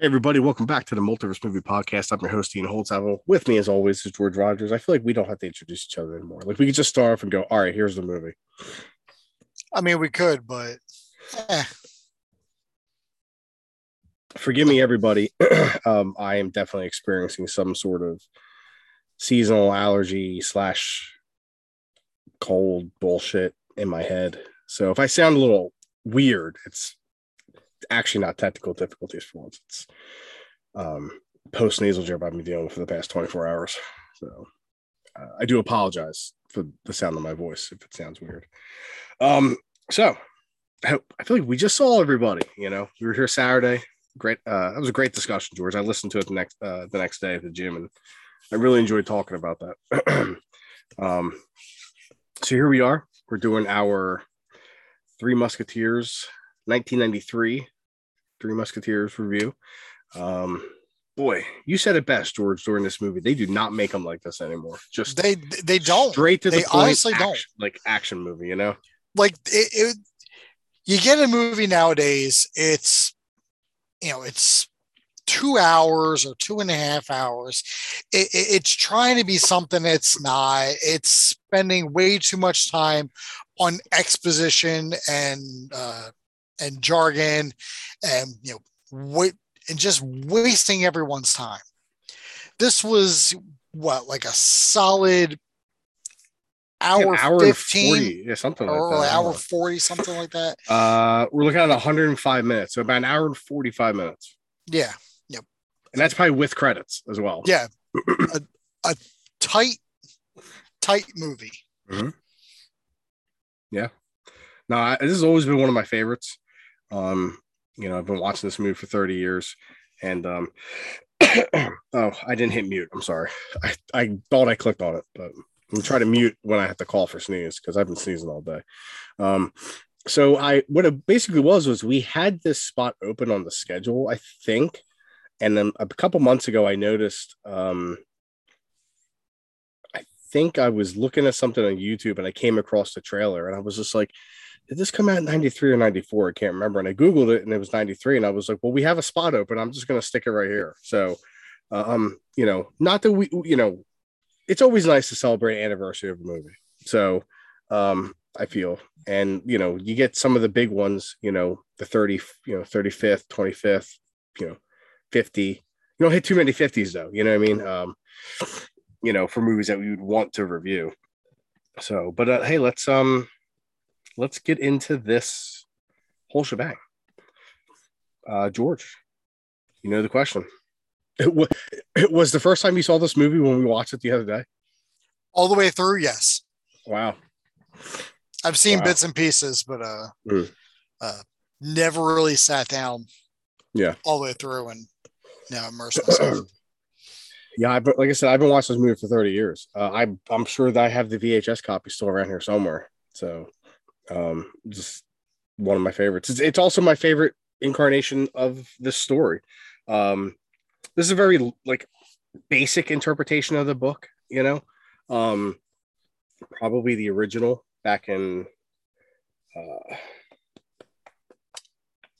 Hey everybody, welcome back to the Multiverse Movie Podcast. I'm your host, Ian Holtzapfel. With me, as always, is George Rogers. I feel like we don't have to introduce each other anymore. Like we could just start off and go, all right, here's the movie. I mean, we could, but eh. Forgive me, everybody. um, I am definitely experiencing some sort of seasonal allergy slash cold bullshit in my head. So if I sound a little weird, it's actually not technical difficulties for once. It's um, post nasal drip I've been dealing with for the past 24 hours. So uh, I do apologize for the sound of my voice if it sounds weird. Um, so I, I feel like we just saw everybody. You know, we were here Saturday. Great. Uh, that was a great discussion, George. I listened to it the next uh, the next day at the gym, and I really enjoyed talking about that. um, so here we are. We're doing our Three Musketeers 1993 Three Musketeers review. Um, boy, you said it best, George, during this movie. They do not make them like this anymore. Just they they don't straight to the they point. honestly action- don't. like action movie, you know. like it, it. You get a movie nowadays. It's you know it's two hours or two and a half hours. It, it- it's trying to be something it's not. It's spending way too much time on exposition and uh, and jargon, and you know, wait, and just wasting everyone's time. This was what like a solid hour, Yeah, hour 15 40, yeah, something like or that. hour 40 something like that Uh, we're looking at 105 minutes, so about an hour and 45 minutes, yeah yep and that's probably with credits as well. yeah A a, tight tight movie Yeah. No, I, this has always been one of my favorites. Um, you know, I've been watching this movie for 30 years, and um, oh, I didn't hit mute. I'm sorry. I, I thought I clicked on it, but I'm trying to mute when I have to call for sneeze because I've been sneezing all day. Um, so I what it basically was was we had this spot open on the schedule, I think, and then a couple months ago I noticed. Um, I think I was looking at something on YouTube and I came across the trailer and I was just like, did this come out in 93 or 94? I can't remember. And I Googled it and it was 93. And I was like, well, we have a spot open. I'm just going to stick it right here. So, uh, um, you know, not that we, you know, it's always nice to celebrate an anniversary of a movie. So, um, I feel, and you know, you get some of the big ones, you know, the 30, you know, 35th, 25th, you know, 50. You don't hit too many 50s though. You know what I mean? Um, you know, for movies that we would want to review. So, but uh, hey, let's um, let's get into this whole shebang. Uh, George, you know the question. It, wa- it was the first time you saw this movie when we watched it the other day. all the way through yes Wow. i've seen Wow. bits and pieces but uh, Mm. uh never really sat down Yeah. all the way through and now immerse myself yeah, I, like I said, I've been watching this movie for 30 years. Uh, I, I'm sure that I have the VHS copy still around here somewhere. So, um, just one of my favorites. It's, it's also my favorite incarnation of this story. Um, this is a very like basic interpretation of the book, you know, um, probably the original back in uh,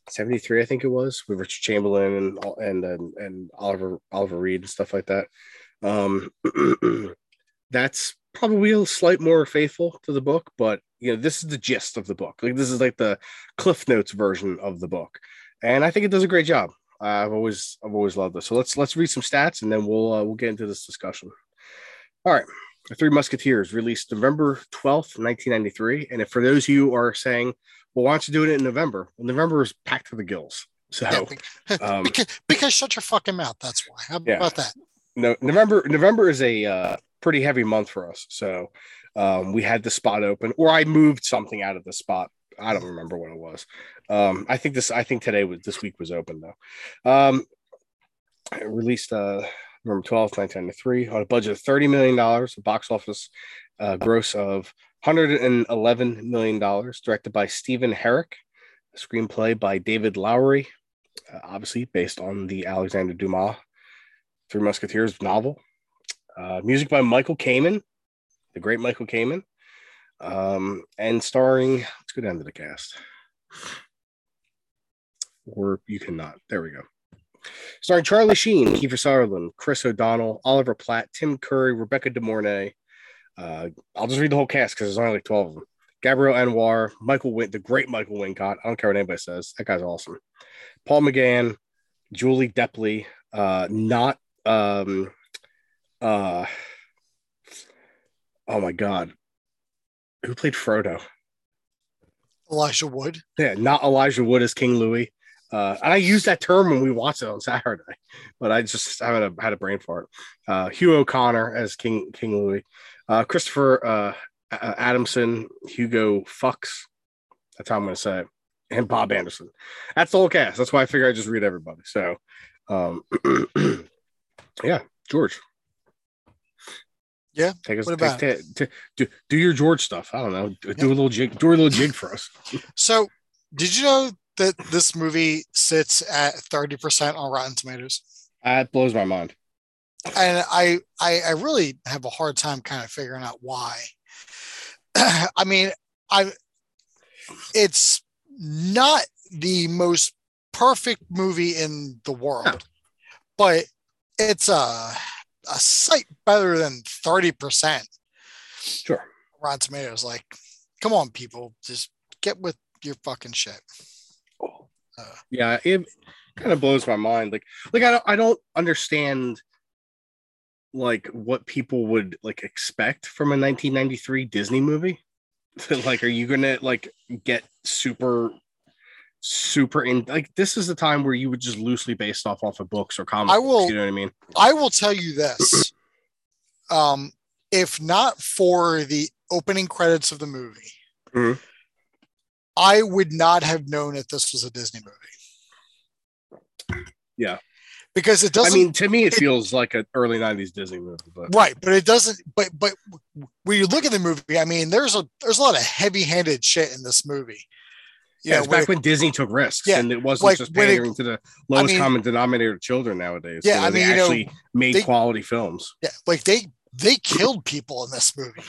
73, I think it was, with Richard Chamberlain and and and, and Oliver Oliver Reed and stuff like that. Um, that's probably a slight more faithful to the book, but you know, this is the gist of the book. Like this is like the Cliff Notes version of the book, and I think it does a great job. I've always I've always loved this. So let's let's read some stats and then we'll uh, we'll get into this discussion. All right. The Three Musketeers released November 12th, 1993. And if for those of you who are saying, well, why don't you do it in November? Well, November is packed to the gills. So Yeah, um, because, because shut your fucking mouth that's why how Yeah. about that no November November is a uh, pretty heavy month for us. So um, we had the spot open, or I moved something out of the spot. I don't remember what it was. Um, I think this I think today was this week was open though. Um, released uh, November 12th, 1993 on a budget of $30 million, a box office uh, gross of $111 million, directed by Stephen Herek, screenplay by David Loughery, uh, obviously based on the Alexander Dumas Three Musketeers novel. Uh, music by Michael Kamen, the great Michael Kamen, um, and starring. Let's go down to the cast, or you cannot. There we go. starring Charlie Sheen, Kiefer Sutherland, Chris O'Donnell, Oliver Platt, Tim Curry, Rebecca De Mornay. Uh, I'll just read the whole cast because there's only like 12 of them. Gabrielle Anwar, Michael Win, the great Michael Wincott. I don't care what anybody says. That guy's awesome. Paul McGann, Julie Delpy, uh, not um uh oh my god. Who played Frodo? Elijah Wood. Yeah, not Elijah Wood as King Louis. Uh, and I used that term when we watched it on Saturday, but I just I had a, had a brain fart. Uh, Hugh O'Connor as King King Louis, uh, Christopher uh, Adamson, Hugo Fox. That's how I'm going to say it, and Bob Anderson. That's the whole cast. That's why I figure I just read everybody. So, um, yeah, George. Yeah. Take us. What take- about ta- ta- do, do your George stuff. I don't know. Do, do a little jig. Do a little jig for us. So, did you know that this movie sits at 30% on Rotten Tomatoes? Uh, that blows my mind. And I, I, I really have a hard time kind of figuring out why. I mean, I, it's not the most perfect movie in the world, No. but it's a, a sight better than 30%. Sure. Rotten Tomatoes. Like, come on, people, just get with your fucking shit. Uh, yeah, it kind of blows my mind. Like, like I don't, I don't understand like what people would like expect from a 1993 Disney movie. like, are you gonna like get super, super in? Like, this is the time where you would just loosely based off off of books or comics. I will- You know what I mean? I will tell you this. um, if not for the opening credits of the movie, Mhm. I would not have known that this was a Disney movie. Yeah. Because it doesn't I mean, to me, it it- feels like an early 90s Disney movie, but right, but it doesn't but but when you look at the movie, I mean, there's a there's a lot of heavy-handed shit in this movie. Yeah, it's back it- when Disney took risks Yeah, and it wasn't like, just when it- to the lowest mean- common denominator of children nowadays. Yeah, You know, I they mean, know, actually made they- quality films. Yeah, like they they killed people in this movie.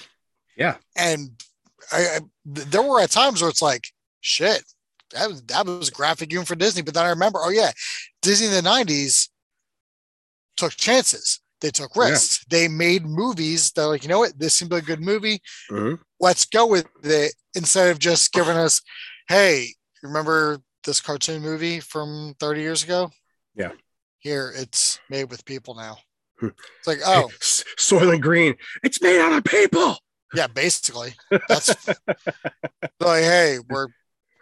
Yeah. and I, I there were at times where it's like shit. That was that was graphic even for Disney. But then I remember, oh yeah, Disney in the '90s took chances. They took Yeah. risks. They made movies that, like, you know what, this seemed like a good movie. Mhm. Let's go with it instead of just giving us, hey, remember this cartoon movie from 30 years ago? Yeah. Here, it's made with people now. Hmm. It's like, oh, Soylent Green. It's made out of people. Yeah, basically. That's like, hey, we're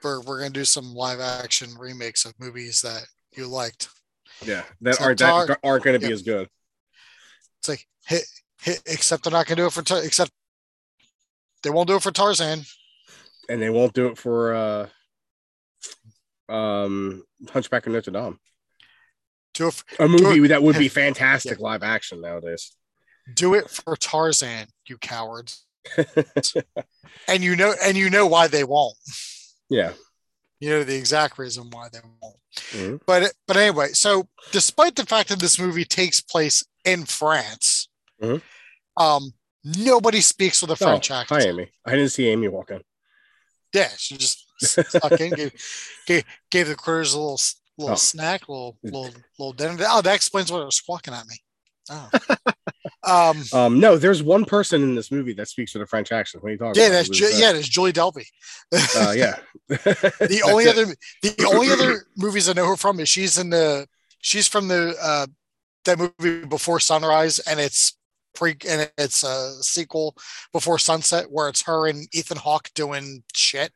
we're we're gonna do some live action remakes of movies that you liked. Yeah, that aren't Tar- that aren't going to be yeah. as good. It's like hit hit except they're not gonna do it for Tar- except they won't do it for Tarzan. And they won't do it for uh um Hunchback of Notre Dame. Do it A movie Do that would be fantastic live action nowadays. do it for Tarzan, you cowards. And you know and you know why they won't. yeah. You know the exact reason why they won't. Mhm. But but anyway, so despite the fact that this movie takes place in France, Mhm. um, nobody speaks with a Oh, French hi, accent. Amy. I didn't see Amy walk in. Yeah, she just stuck in, gave, gave, gave the critters a little little Oh. snack, little little little dinner. Oh, that explains why was squawking at me. Oh, um, Um, no, there's one person in this movie that speaks with a French accent. What are you talking yeah, about? that's Ju- is that? yeah, that's Julie Delpy. Uh, yeah. the only other the only other movies I know her from is she's in the she's from the uh that movie Before Sunrise and it's pre and it's a sequel Before Sunset where it's her and Ethan Hawke doing shit.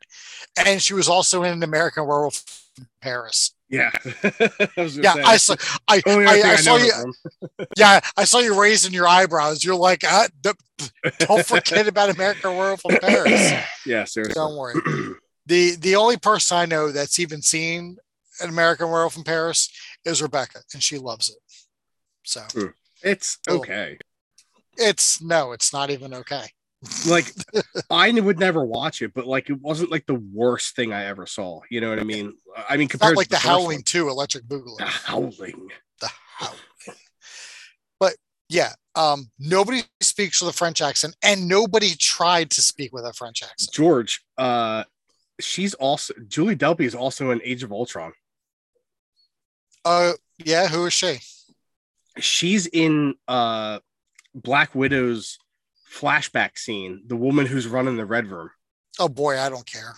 And she was also in American Werewolf in Paris. Yeah. I Yeah, I saw I, I, I saw you yeah, I saw you raising your eyebrows. You're like, uh, d- don't forget about American Werewolf in Paris. yeah, seriously. Don't worry. the the only person I know that's even seen an American Werewolf in Paris is Rebecca, and she loves it. So It's Oh. okay. It's no, it's not even okay. Like I would never watch it, but like it wasn't like the worst thing I ever saw. You know what I mean? I mean, compared not like to the first Howling one. Two, Electric Boogaloo. The howling. The Howling. But yeah, um, nobody speaks with a French accent, and nobody tried to speak with a French accent. George, uh, she's also Julie Delpy is also in Age of Ultron. Uh, Yeah, who is she? She's in uh Black Widow's flashback scene, the woman who's running the red room. Oh boy, I don't care.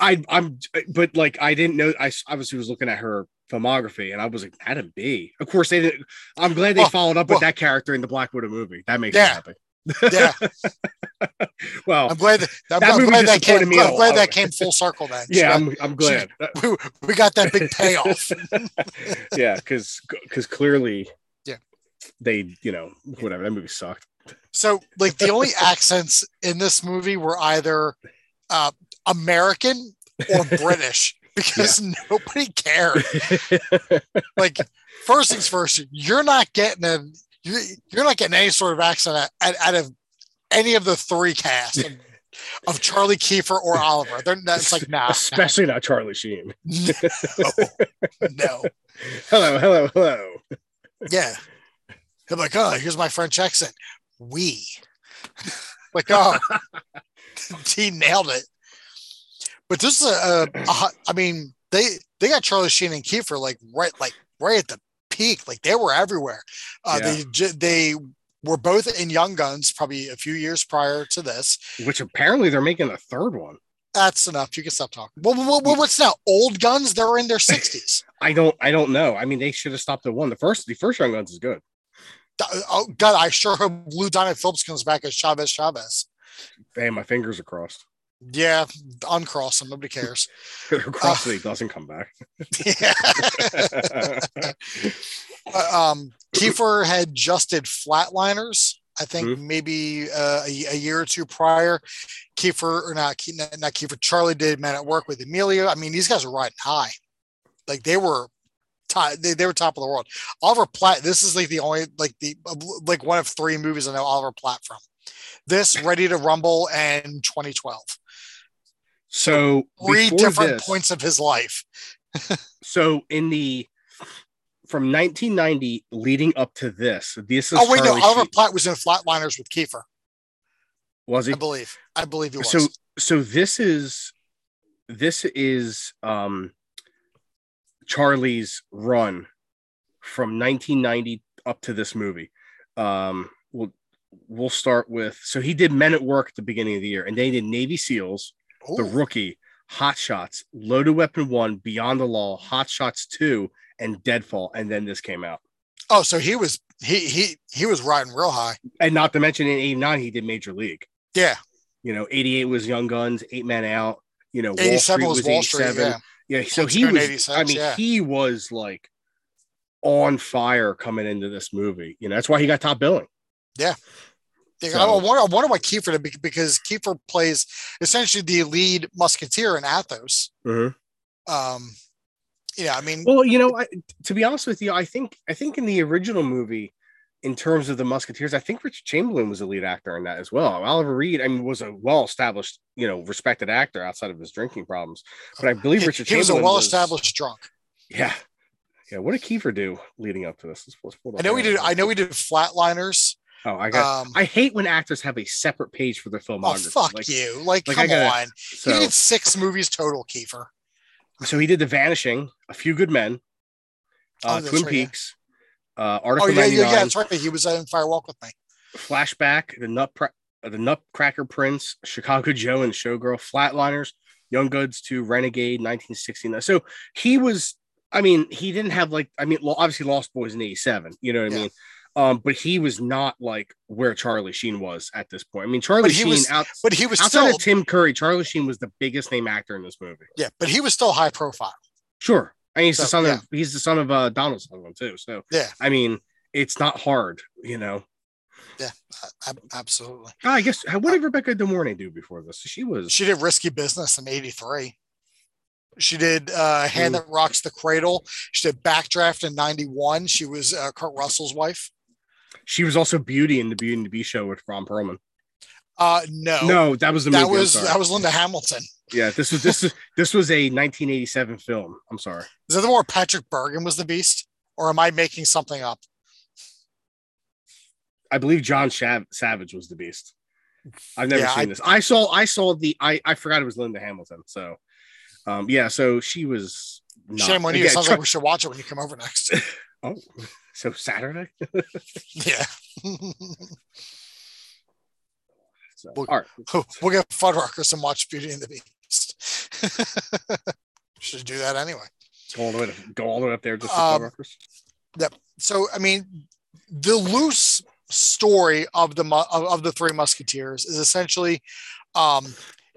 I I'm but like I didn't know I obviously was looking at her filmography and I was like, that'd be. Of course they didn't I'm glad they Well, followed up well- with that character in the Black Widow movie. That makes Yeah. me happy. Yeah, well, I'm glad that, I'm, That I'm glad that came. me I'm glad that came full circle. Then, yeah, So I'm I'm glad. we, we got that big payoff. yeah, because because clearly. They you know whatever that movie sucked. So, like, the only accents in this movie were either uh, American or British because nobody cared. Like, first things first, you're not getting a you're, not getting any sort of accent out, out, of any of the three casts of, of Charlie Kiefer or Oliver. They're not, it's like nah, especially not Charlie Sheen. no, no. hello, hello, hello. Yeah. Be like, oh, here's my French accent. We. like, oh, he nailed it. But this is a, a, a hot- I mean, they they got Charlie Sheen and Kiefer like right, like right at the peak. Like they were everywhere. Uh, Yeah. They they were both in Young Guns, probably a few years prior to this. Which apparently they're making a third one. That's enough. You can stop talking. Well, well, well, what's now? Old Guns? They're in their sixties. I don't I don't know. I mean, they should have stopped at one. The first the first Young Guns is good. Oh God, I sure hope Lou Diamond Phillips comes back as Chavez Chavez. Hey, my fingers are crossed. Yeah, uncross him. Nobody cares. Crossed that he doesn't come back. yeah. Uh, um, Kiefer had just did Flatliners. I think Mhm. maybe uh, a, a year or two prior. Kiefer or not not Kiefer. Charlie did Men at Work with Emilio. I mean, these guys are riding high. Like they were, top, they, they were top of the world. Oliver Platt. This is like the only like the like one of three movies I know Oliver Platt from. This, Ready to Rumble, and 2012. so Three different this- points of his life. So in the from 1990 leading up to this, this is Oh wait, Charlie no, Oliver Sheen- Platt was in Flatliners with Kiefer. was he? I believe. I believe he was. so so this is this is um charlie's run from 1990 up to this movie um we'll we'll start with so he did men at work at the beginning of the year and then he did navy seals the rookie hot shots loaded weapon one beyond the law hot shots two and deadfall and then this came out oh, so he was he he he was riding real high. and not to mention in 89 he did major league Yeah, you know 88 was young guns eight men out you know Wall eighty seven Street was Wall Street. 87. Yeah, Yeah, so he was. 86, I mean, yeah. he was like on fire coming into this movie. You know, that's why he got top billing. Yeah, So- I, wonder, I wonder why Kiefer did bec- because Kiefer plays essentially the lead musketeer in Athos. Um, yeah, I mean, Well, you know, I, to be honest with you, I think I think in the original movie, in terms of the Musketeers, I think Richard Chamberlain was a lead actor in that as well. Oliver Reed, I mean, was a well-established, you know, respected actor outside of his drinking problems. But I believe he, Richard he was a well-established drunk. Yeah, yeah. What did Kiefer do leading up to this? Let's- let's pull I know we did. I know we did Flatliners. Oh, I got. Um, I hate when actors have a separate page for their filmography. oh filmography. fuck Like, you! Like, like, come gotta- on. So, he did six movies total, Kiefer. so he did The Vanishing, A Few Good Men, Oh, uh, that's Twin right, yeah. Uh, Oh Article yeah, yeah, 99, yeah. That's right. He was in Fire Walk with Me. Flashback, The Nut, uh, The Nutcracker Prince, Chicago Joe and Showgirl, Flatliners, Young Guns to Renegade, 1969. So he was. I mean, he didn't have like. I mean, obviously Lost Boys in '87. You know what I mean? Um, but he was not like where Charlie Sheen was at this point. I mean, Charlie But he Sheen was out, But he was outside still of Tim Curry, Charlie Sheen was the biggest name actor in this movie. yeah, but he was still high profile. Sure. And he's the son yeah. of he's the son of uh Donald Sutherland too. So Yeah, I mean, it's not hard, you know. a- absolutely. Ah, I guess what did Rebecca De Mornay do before this? She was She did Risky Business in '83. She did uh, Hand Mm. That Rocks the Cradle. She did Backdraft in '91. She was uh, Kurt Russell's wife. she was also Beauty in the Beauty and the Beast show with Ron Perlman. Uh, no, No, that was the that movie. Was that was Linda Hamilton. yeah, this was this is this was a 1987 film. I'm sorry. Is that the one where Patrick Bergin was the Beast, or am I making something up? I believe John Shav- Savage was the Beast. I've never Yeah, seen I- this. I saw I saw the I I forgot it was Linda Hamilton. So um yeah, so she was not- Shame on you. again, Sounds try- like we should watch it when you come over next. oh, so Saturday. yeah. So, Well- all right. we'll get Fuddruckers and watch Beauty and the Beast. should do that anyway. Go all the way to, go all the way up there just to Um, Fuddruckers? So, I mean, the loose story of the of, of the three musketeers is essentially um,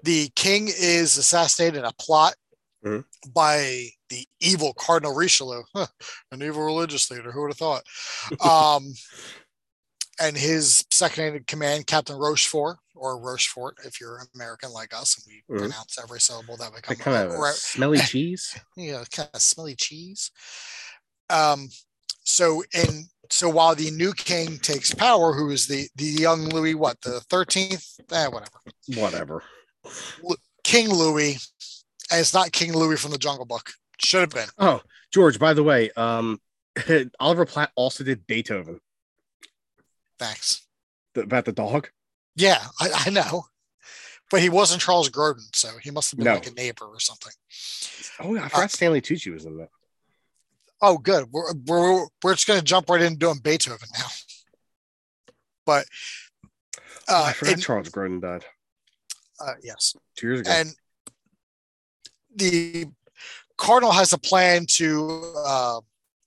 the king is assassinated in a plot Mhm. by the evil Cardinal Richelieu, Huh, an evil religious leader. Who would have thought? Um, and his second in command, Captain Rochefort, or Rochefort, if you're American like us, and we Mhm. pronounce every syllable that we come kind of right- smelly cheese. yeah, kind of smelly cheese. Um, so and so while the new king takes power, who is the the young Louis, what the thirteenth, eh, whatever, Whatever. King Louis, and it's not King Louis from the Jungle Book. Should have been. Oh, George. By the way, um, Oliver Platt also did Beethoven Thanks. about the dog. Yeah, I, I know, but he wasn't Charles Grodin, so he must have been No. like a neighbor or something. Oh, I forgot Stanley Tucci was in that. Oh, good. We're we're, we're just going to jump right into doing Beethoven now. But Oh, uh, I forgot in- Charles Grodin died uh, yes. two years ago. and the cardinal has a plan to uh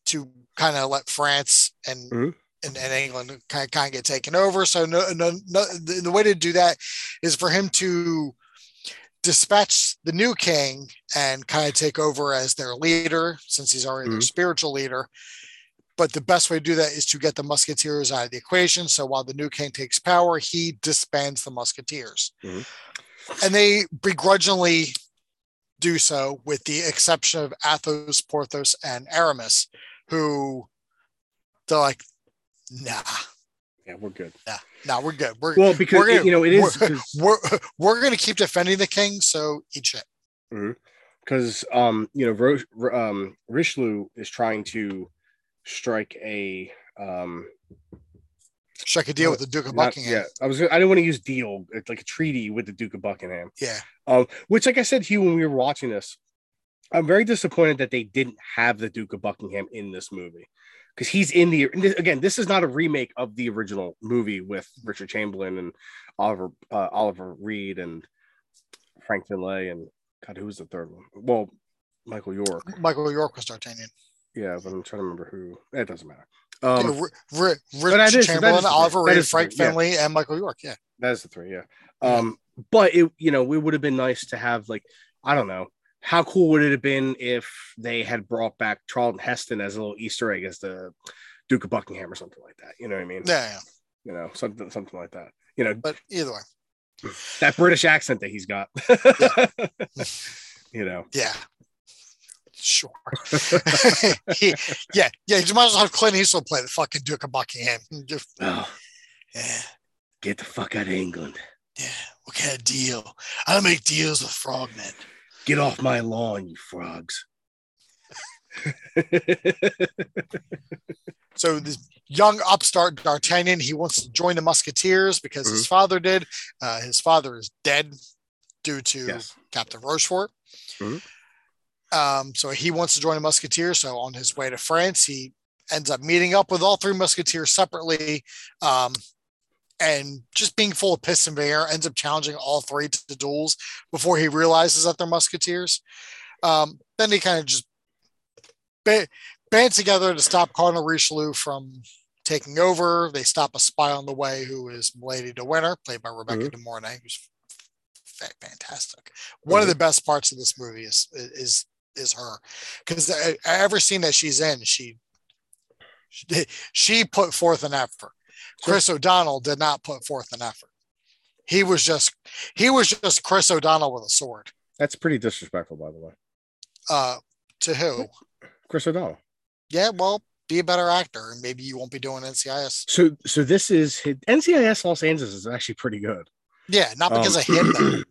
to kind of let france and Mhm. And, and england kind of, kind of get taken over so no, no, no the, the way to do that is for him to dispatch the new king and kind of take over as their leader since he's already their Mhm. spiritual leader but the best way to do that is to get the musketeers out of the equation so while the new king takes power he disbands the musketeers Mhm. and they begrudgingly do so with the exception of athos porthos and aramis who they're like nah. Yeah, we're good. nah nah we're good. We're Well, because We're gonna- you know it is we're- we're we're gonna keep defending the king so eat shit. Because um you know Ro- um Richelieu is trying to strike a um strike a deal No, with the duke of not- buckingham. yeah I was I didn't want to use deal it's like a treaty with the Duke of Buckingham. Yeah. Um which like I said to you when we were watching this I'm very disappointed that they didn't have the Duke of Buckingham in this movie because he's in the again this is not a remake of the original movie with Richard Chamberlain and Oliver uh, Oliver Reed and Frank Finlay and God who was the third one well Michael York michael york was d'artagnan Yeah, but I'm trying to remember who. It doesn't matter. Um, Yeah, Ri- Ri- Richard is- Chamberlain, Oliver Reed, is the- Frank yeah. And Michael York. Yeah, that's the three. Yeah. Um, but it, you know, it would have been nice to have like, I don't know, how cool would it have been if they had brought back Charlton Heston as a little Easter egg as the Duke of Buckingham or something like that. You know what I mean? yeah, yeah. You know, something, something like that. You know, But either way, that British accent that he's got. you know, yeah, sure. He- yeah, yeah. You might as well have Clint Eastwood play the fucking Duke of Buckingham. Just, oh, yeah, get the fuck out of England. yeah. What kind of deal? I don't make deals with frogmen. Get off my lawn, you frogs. So this young upstart D'Artagnan, he wants to join the Musketeers because his father did. Uh, his father is dead due to yes. Captain Rochefort. Mhm. Um, so he wants to join the Musketeers. So on his way to France, he ends up meeting up with all three Musketeers separately. Um, and just being full of piss and bear, ends up challenging all three to the duels before he realizes that they're Musketeers. Um, then he kind of just ba- band together to stop Cardinal Richelieu from taking over. They stop a spy on the way who is Lady de Winter, played by Rebecca De Mornay, who's fa- fantastic. One of Mhm. the best parts of this movie is is is her because every scene that she's in, she- she put forth an effort. Chris O'Donnell did not put forth an effort. He was just he was just Chris O'Donnell with a sword. That's pretty disrespectful, by the way. Uh, to who? Chris O'Donnell. Yeah, well, be a better actor, and maybe you won't be doing NCIS. So, so this is NCIS Los Angeles is actually pretty good. Yeah, not because Um, of him. Though.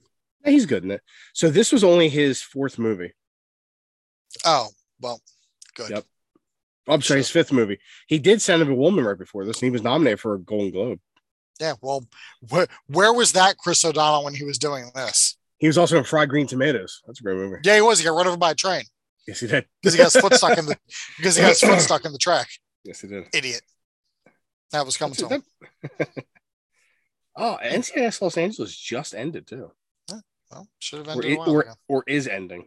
He's good in it. So this was only his fourth movie. Oh, well, good. Yep. I'm sorry, his fifth movie. He did Sound of a Woman right before this, and he was nominated for a Golden Globe. Yeah, well, wh- where was that Chris O'Donnell when he was doing this? He was also in Fried Green Tomatoes. That's a great movie. Yeah, he was. He got run over by a train. Yes, he did. because he got his foot stuck in the because he got his foot stuck in the track. Yes, he did. Idiot. That was coming to him. oh, NCIS Los Angeles just ended too, Well, should have or, ended a it, while or, or is ending.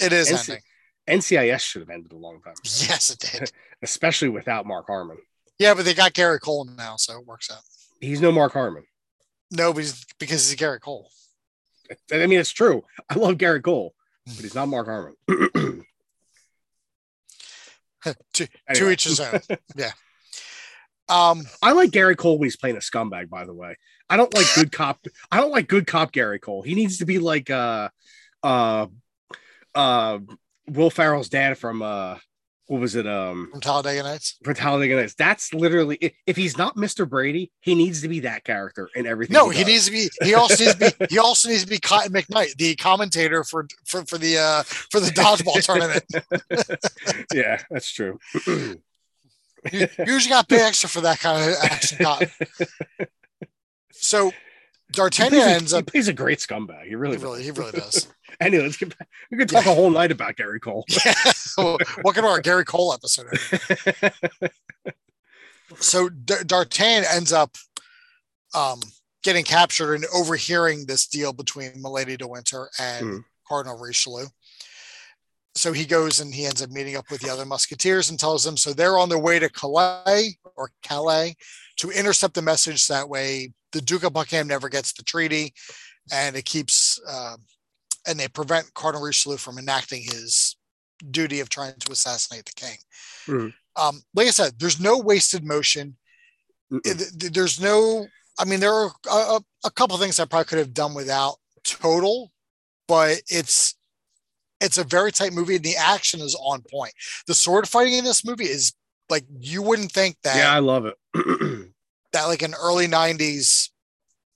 It is NC ending. NCIS should have ended a long time, ago, Yes, it did. especially without Mark Harmon. Yeah, but they got Gary Cole now, so it works out. He's no Mark Harmon. No, because he's Gary Cole. I mean, it's true. I love Gary Cole, but he's not Mark Harmon. to, to each his own. Yeah. Um, I like Gary Cole when he's playing a scumbag, by the way. I don't like good cop. I don't like good cop Gary Cole. He needs to be like uh uh uh Will Ferrell's dad from uh what was it? Um from Talladega Nights. for Talladega Nights. That's literally if, he's not Mr. Brady, he needs to be that character in everything. No, he does. needs to be. He also needs to be. He also needs to be Cotton McKnight, the commentator for for, for the uh for the dodgeball tournament. yeah, that's true. You, you usually got to pay extra for that kind of action. Cotton. So he, D'Artagnan ends he up. plays a great scumbag. He really, He really, he really does. Anyway, let's get back. We could talk a whole night about Gary Cole. Yeah. what can our Gary Cole episode? So D- D'Artagnan ends up um, getting captured and overhearing this deal between Milady de Winter and Mhm. Cardinal Richelieu. So he goes and he ends up meeting up with the other musketeers and tells them so they're on their way to Calais or Calais to intercept the message. That way, the Duke of Buckingham never gets the treaty, and it keeps uh, and they prevent Cardinal Richelieu from enacting his duty of trying to assassinate the king. Mhm. Um, like I said, there's no wasted motion. Mm-mm. There's no. I mean, there are a, a, a couple things I probably could have done without total, but it's it's a very tight movie and the action is on point. The sword fighting in this movie is like you wouldn't think that yeah, I love it. that like an early 90s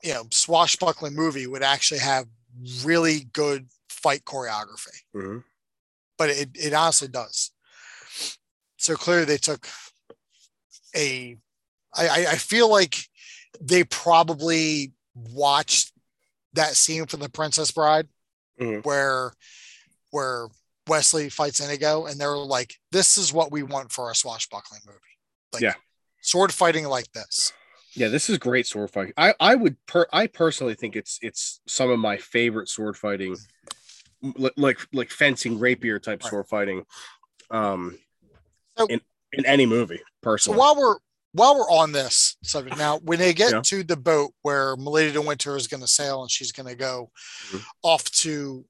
you know swashbuckling movie would actually have really good fight choreography Mhm. but it, it honestly does so clearly they took a I, I feel like they probably watched that scene from the princess bride Mhm. where where wesley fights inigo and they're like this is what we want for a swashbuckling movie like Yeah. sword fighting like this Yeah, this is great sword fighting. I I would per I personally think it's it's some of my favorite sword fighting, like like fencing rapier type Right. sword fighting, um, So- in in any movie. So Personally, while we're while we're on this subject now, when they get Yeah. to the boat where Milady de Winter is going to sail and she's going to go Mhm. off to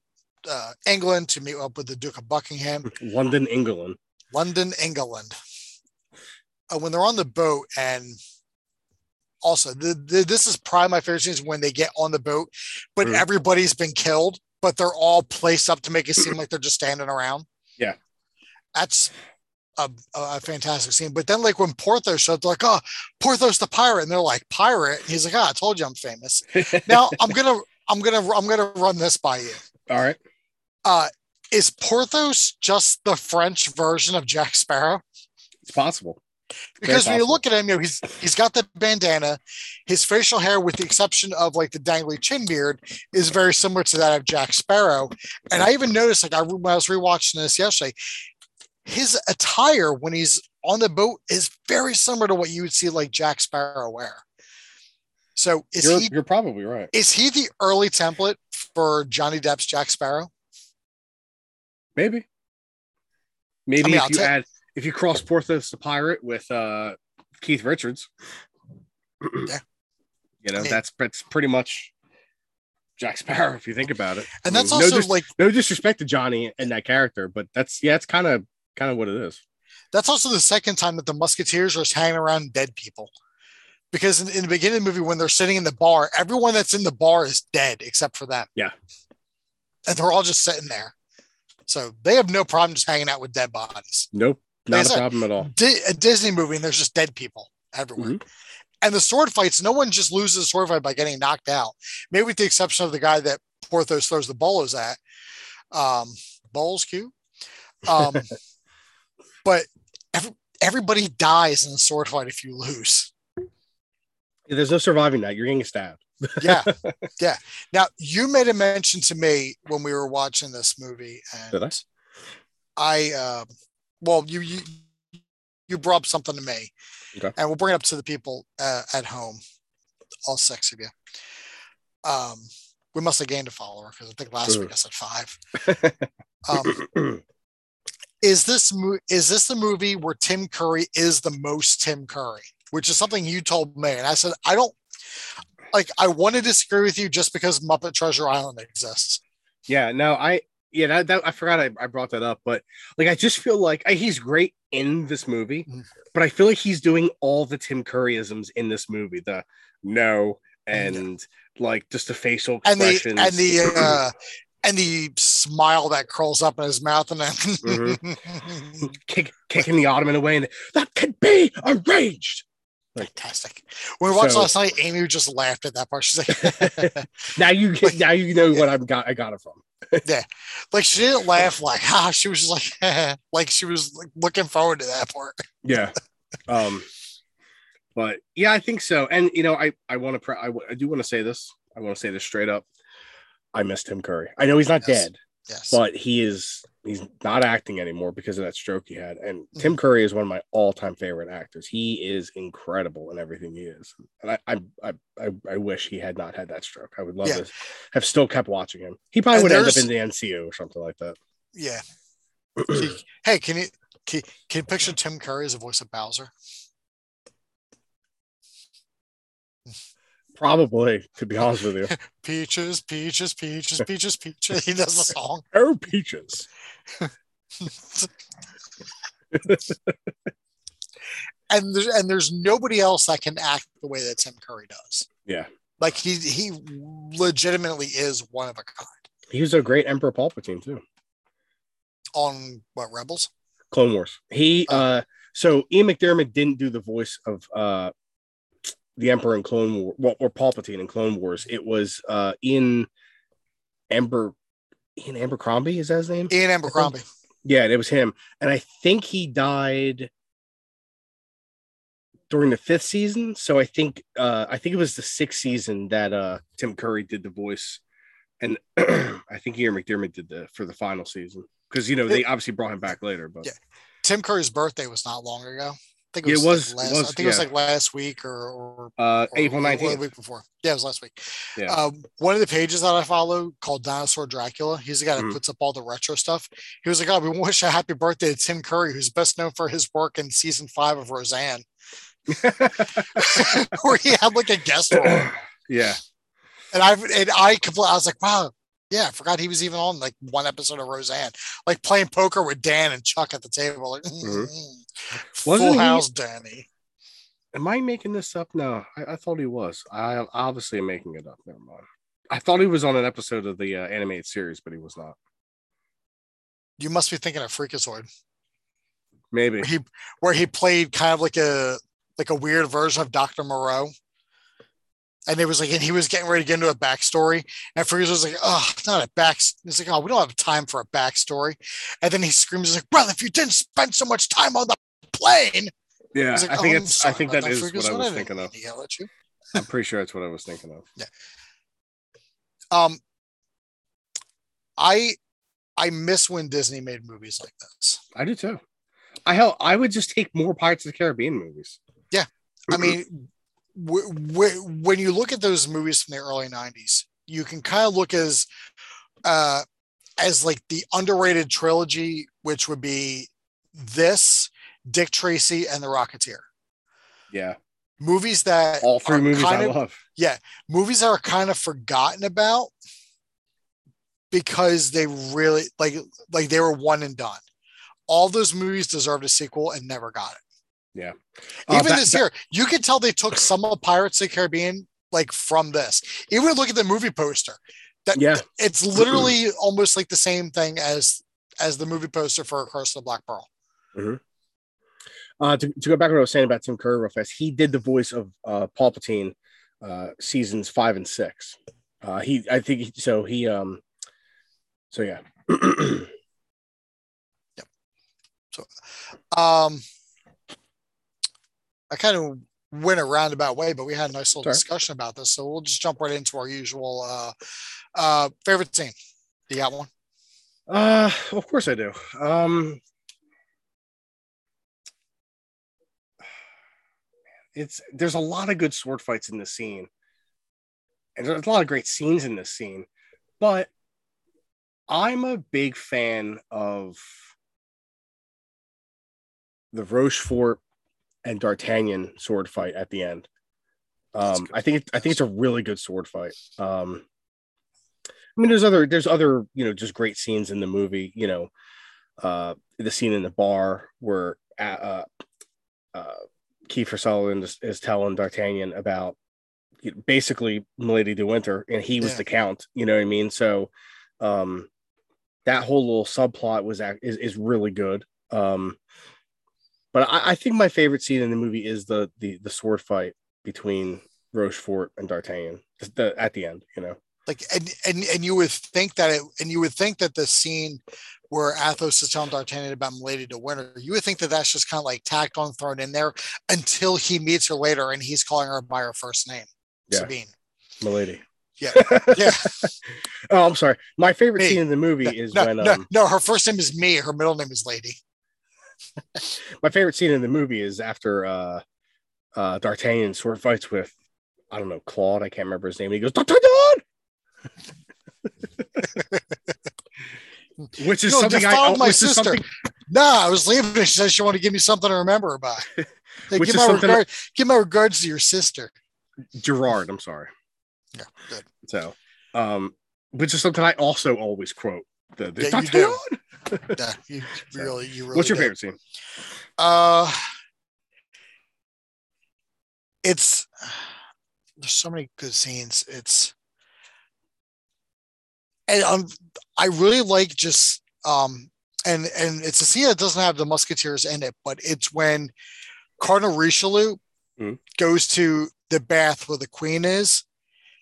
uh, England to meet up with the Duke of Buckingham, London, England. London, England. Uh, when they're on the boat, and also the, the, this is probably my favorite scene is when they get on the boat, but Mhm. everybody's been killed, but they're all placed up to make it seem like they're just standing around. Yeah. That's a, a fantastic scene. But then, like when Porthos showed, up, they're like, "Oh, Porthos the pirate," and they're like, "Pirate?" And he's like, "Ah, I told you I'm famous." Now I'm gonna, I'm gonna, I'm gonna run this by you. All right. Uh, is Porthos just the French version of Jack Sparrow? It's possible. Because when you look at him, you know, he's he's got the bandana, his facial hair, with the exception of like the dangly chin beard, is very similar to that of Jack Sparrow. And I even noticed, like I when I was rewatching this yesterday, his attire when he's on the boat is very similar to what you would see like Jack Sparrow wear. So is You're, he you're probably right. is he the early template for Johnny Depp's Jack Sparrow? Maybe. Maybe I mean, if I'll you ta- add if you cross Porthos the pirate with uh Keith Richards. Yeah. You know, I mean- that's that's pretty much Jack Sparrow if you think about it. And I that's mean, no also dis- like no disrespect to Johnny and that character, but that's yeah, it's kind of kind of what it is. that's also the second time that the Musketeers are just hanging around dead people. Because in, in the beginning of the movie, when they're sitting in the bar, everyone that's in the bar is dead except for them. Yeah. And they're all just sitting there. So they have no problem just hanging out with dead bodies. Nope, Like not a said, problem at all. Di- a Disney movie, and there's just dead people everywhere. Mhm. And the sword fights, no one just loses a sword fight by getting knocked out. Maybe with the exception of the guy that Porthos throws the bolos at. Um, bowls Q. Um, but every, everybody dies in a sword fight if you lose. There's no surviving that. You're getting stabbed. Yeah. yeah. Now, you made a mention to me when we were watching this movie. And Did I? I uh, well, you you you brought up something to me, Okay. and we'll bring it up to the people uh, at home, all six of you. Um, we must have gained a follower because I think last week I said five. Um, is this mo- is this the movie where Tim Curry is the most Tim Curry, which is something you told me, and I said I don't like. I want to disagree with you just because Muppet Treasure Island exists. yeah, no, I yeah, that, that I forgot I, I brought that up, but like I just feel like I, he's great in this movie, Mhm. but I feel like he's doing all the Tim Curryisms in this movie. The no and like just the facial and the and the uh, and the smile that curls up in his mouth, and then Mm-hmm. kick, kicking the ottoman away, and that could be arranged. Fantastic. When we watched So- last night, Amy just laughed at that part. She's like, now you now you know what I've got. I got it from. Yeah, like she didn't laugh like ah. She was just like like she was like looking forward to that part. Yeah. Um, but yeah, I think so. And you know, I I want to pre- I do want to say this. I want to say this straight up. I miss Tim Curry. I know he's not Yes. dead, Yes, but he is he's not acting anymore because of that stroke he had. And Mm-hmm. Tim Curry is one of my all-time favorite actors. He is incredible in everything he is. And I I I, I, wish he had not had that stroke. I would love Yeah. to have still kept watching him. He probably And would end up in the MCU or something like that. yeah. Hey, can you can, can you picture Tim Curry as the voice of Bowser? Probably, to be honest with you. Peaches, peaches, peaches, peaches, peaches. He does the song. Oh, peaches. and there's and there's nobody else that can act the way that Tim Curry does. Yeah. Like he he legitimately is one of a kind. He was a great Emperor Palpatine too. On what Rebels? Clone Wars. He Oh. uh so Ian McDiarmid didn't do the voice of uh the Emperor in Clone War well, or Palpatine in Clone Wars. It was uh in Amber Ian Abercrombie, is that his name? Ian Abercrombie. Yeah, it was him. And I think he died during the fifth season. So I think uh I think it was the sixth season that uh Tim Curry did the voice. And I think Ian McDiarmid did the for the final season. Because you know they obviously brought him back later, but Yeah. Tim Curry's birthday was not long ago. I think Yeah, it it was, was- like it last, was, I think it was like last week or, or uh April or- or 19th. the week before. Yeah, it was last week. Yeah. Um, one of the pages that I follow called Dinosaur Dracula. He's the guy that Mhm. puts up all the retro stuff. He was like, "Oh, we wish a happy birthday to Tim Curry, who's best known for his work in season five of Roseanne, where he had like a guest role." yeah. And I and I compl- I was like, "Wow, yeah, I forgot he was even on like one episode of Roseanne, like playing poker with Dan and Chuck at the table, like Mhm. full Wasn't he- house, Danny." Am I making this up? No, I, I thought he was. I obviously am making it up. Never mind. I thought he was on an episode of the uh, animated series, but he was not. You must be thinking of Freakazoid. Maybe. where he where he played kind of like a like a weird version of Dr. Moreau. And it was like, and he was getting ready to get into a backstory. And Freeze was like, oh, not a back. He's like, oh, we don't have time for a backstory. And then he screams, he's like, well, if you didn't spend so much time on the plane. Yeah, like, I think "Oh, it's. I think about that is what I was didn't thinking mean of. yell at you." I'm pretty sure that's what I was thinking of. Yeah. Um, I I miss when Disney made movies like this. I do too. I hell, I would just take more Pirates of the Caribbean movies. Yeah, I mean, w- w- when you look at those movies from the early '90s, you can kind of look as uh, as like the underrated trilogy, which would be this, Dick Tracy, and The Rocketeer. yeah, Movies that all three movies I of- love. Yeah, movies that are kind of forgotten about because they really like like they were one and done. All those movies deserved a sequel and never got it. Yeah. Uh, Even this Ba- year, you can tell they took some of Pirates of the Caribbean like from this. Even look at the movie poster. That Yeah. it's literally almost like the same thing as as the movie poster for Curse of the Black Pearl. Uh, to, to go back to what I was saying about Tim Curry real fast, he did the voice of uh, Palpatine uh, seasons five and six. Uh, he, I think, he, so. He, um, so yeah, yep. So, Um, I kind of went a roundabout way, but we had a nice little Sorry. discussion about this, so we'll just jump right into our usual uh, uh, favorite scene. You got one? Uh, of course I do. Um, it's there's a lot of good sword fights in this scene, and there's a lot of great scenes in this scene, but I'm a big fan of the Rochefort and D'Artagnan sword fight at the end. Um, I think it, I think it's a really good sword fight. Um, I mean, there's other there's other you know just great scenes in the movie. You know, uh, the scene in the bar where uh, uh, Kiefer Sutherland is, is telling D'Artagnan about you know, basically Milady de Winter, and he was Yeah. the Count. You know what I mean? So, um, that whole little subplot was is is really good. Um, but I, I think my favorite scene in the movie is the the the sword fight between Rochefort and D'Artagnan the, at the end. You know, Like and and and you would think that it and you would think that the scene where Athos is telling D'Artagnan about Milady de Winter, you would think that that's just kind of like tacked on, thrown in there until he meets her later and he's calling her by her first name, Yeah. Sabine. Milady. Yeah. Yeah. oh, I'm sorry. My favorite Me. scene in the movie No, is no, when no, um, no, her first name is me. Her middle name is Lady. my favorite scene in the movie is after uh uh D'Artagnan sword fights with I don't know Claude, I can't remember his name. And He goes D'Artagnan, which is No, something I my sister. something- Nah, I was leaving. She said she wanted to give me something to remember her by. Hey, give my regard, give my regards to your sister. Gerard. I'm sorry. Yeah, good. So, um, which is something I also always quote. The, the Yeah, you do. Yeah, you really, you really. What's your do. favorite scene? Uh, it's there's so many good scenes. It's and um, I really like just um and and it's a scene that doesn't have the musketeers in it, but it's when Cardinal Richelieu Mhm. goes to the bath where the queen is,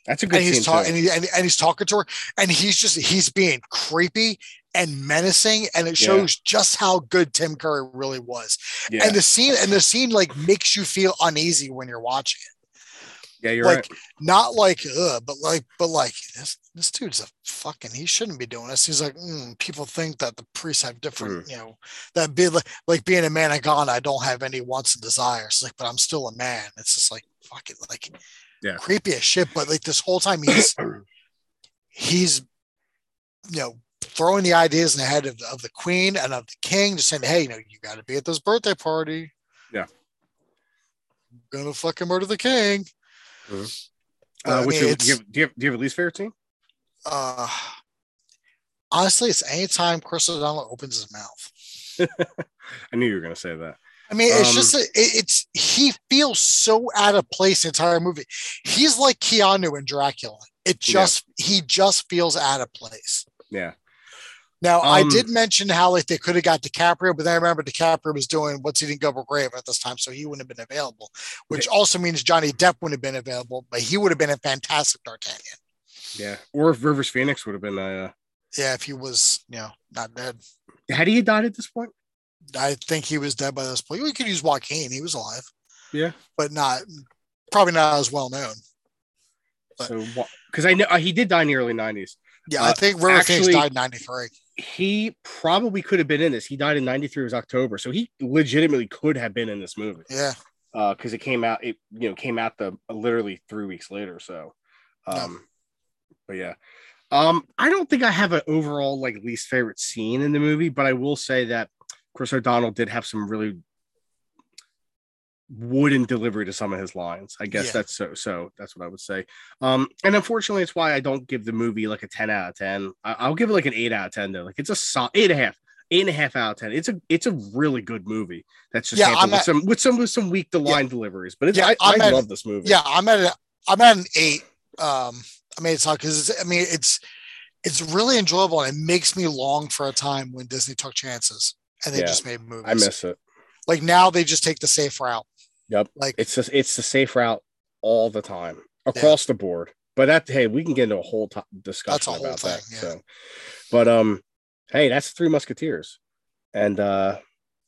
That's a good and he's talking and, he, and, and he's talking to her, and he's just he's being creepy and menacing, and it Yeah. shows just how good Tim Curry really was. Yeah, and the scene and the scene like makes you feel uneasy when you're watching it. Yeah, you're like right. not like ugh, but like but like this this dude's a fucking he shouldn't be doing this. He's like mm, people think that the priests have different Hmm. you know that be like, like being a man of god i don't have any wants and desires. Like but i'm still a man. It's just like fucking like Yeah. creepy as shit but like this whole time he's he's you know throwing the ideas in the head of, of the queen and of the king just saying hey you know you got to be at this birthday party Yeah. gonna fucking murder the king Mhm. But, Uh, I mean, your, it's- do, you have, do, you have, do you have a least favorite scene? uh honestly it's anytime chris o'donnell opens his mouth I knew you were going to say that. I mean it's Um, just a, it's he feels so out of place the entire movie he's like keanu in dracula it Yeah. just he just feels out of place Yeah, Now I Um, did mention how like they could have got DiCaprio, but then I remember DiCaprio was doing What's Eating Gilbert Grape at this time, so he wouldn't have been available. Which also means Johnny Depp wouldn't have been available, but he would have been a fantastic D'Artagnan. yeah. Or if Rivers Phoenix would have been. Uh, Yeah, if he was, you know, not dead. had he died at this point? I think he was dead by this point. We could use Joaquin; he was alive, Yeah. but not probably not as well known. But- So because I know uh, he did die in the early '90s. Yeah, Uh, I think River Phoenix actually- died in '93. He probably could have been in this. He died in '93. It was October, so he legitimately could have been in this movie. Yeah, because it came out it you know came out the literally three weeks later so um but yeah um i don't think i have an overall like least favorite scene in the movie but i will say that chris o'donnell did have some really wooden delivery to some of his lines. I guess Yeah. that's so so that's what i would say. Um and unfortunately it's why i don't give the movie like a 10 out of 10 I, i'll give it like an 8 out of 10 though. Like it's a solid eight and a half eight and a half out of 10 it's a it's a really good movie that's just Yeah, with at- some with some with some weak the line deliveries but it's Yeah, i, I at- love this movie. yeah. I'm at a, I'm at an eight. Um, I mean, it's not because I mean it's it's really enjoyable and it makes me long for a time when Disney took chances and they Yeah, just made movies. i miss it like now they just take the safe route. Yep. Like it's just it's the safe route all the time across the board but that hey we can get into a whole to- discussion whole about that thing, yeah. so but um hey that's three musketeers and uh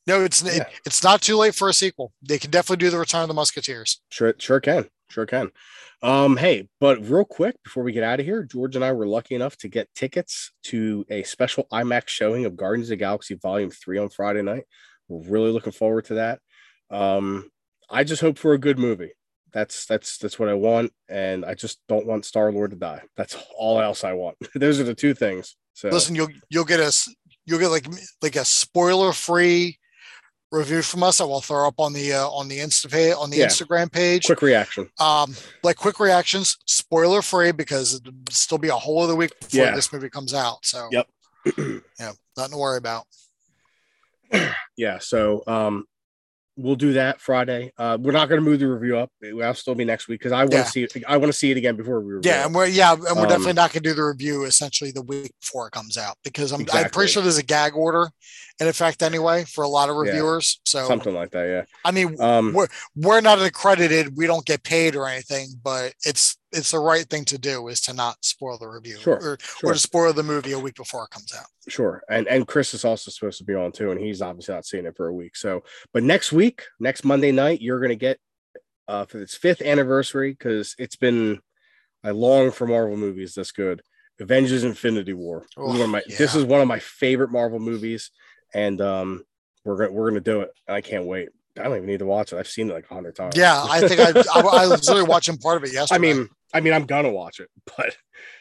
no, it's it- it's not too late for a sequel. They can definitely do the Return of the Musketeers. sure sure can Sure can. Um, hey, but real quick before we get out of here, George and I were lucky enough to get tickets to a special IMAX showing of Guardians of the Galaxy Volume 3 on Friday night. We're really looking forward to that. Um, I just hope for a good movie. That's that's that's what I want, and I just don't want Star Lord to die. That's all else I want. Those are the two things. So Listen, you'll you'll get us you'll get like like a spoiler free review from us that we'll throw up on the uh, on the Insta page on the Yeah. Instagram page. quick reaction. Um, like quick reactions, spoiler free because it'll still be a whole other week before Yeah. this movie comes out. So Yep. yeah, nothing to worry about. yeah so um we'll do that friday uh we're not going to move the review up it'll still be next week because i want to Yeah. see it i want to see it again before we review Yeah, and we're yeah, and we're Um, definitely not going to do the review essentially the week before it comes out because I'm I'm pretty sure there's a gag order in effect anyway for a lot of Yeah. reviewers. So something like that Yeah. I mean, um we're we're not accredited, we don't get paid or anything, but it's it's the right thing to do is to not spoil the review Sure, or, sure. or to spoil the movie a week before it comes out. sure and and chris is also supposed to be on too and he's obviously not seeing it for a week so but next week next monday night you're going to get uh for its fifth anniversary because it's been i long for marvel movies this good avengers infinity war This is one of my, Oh, this is one of my favorite marvel movies and um we're gonna we're gonna do it i can't wait i don't even need to watch it i've seen it like a hundred times Yeah, I think I I, I was literally watching part of it yesterday. i mean i mean i'm gonna watch it but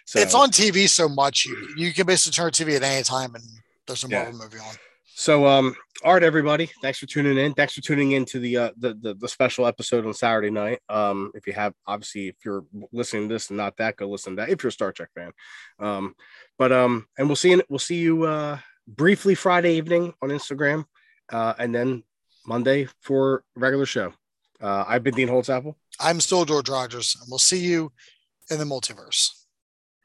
so it's on TV so much you you can basically turn TV at any time and there's a Yeah. Marvel movie on. So, um, all right, everybody, thanks for tuning in. Thanks for tuning in to the uh, the, the the special episode on Saturday night. Um, if you have, obviously, if you're listening to this and not that, go listen to that. If you're a Star Trek fan, um, but um, and we'll see you. We'll see you uh briefly Friday evening on Instagram, uh, and then Monday for regular show. Uh, I've been Dean Holtzapple. I'm still George Rogers, and we'll see you in the multiverse.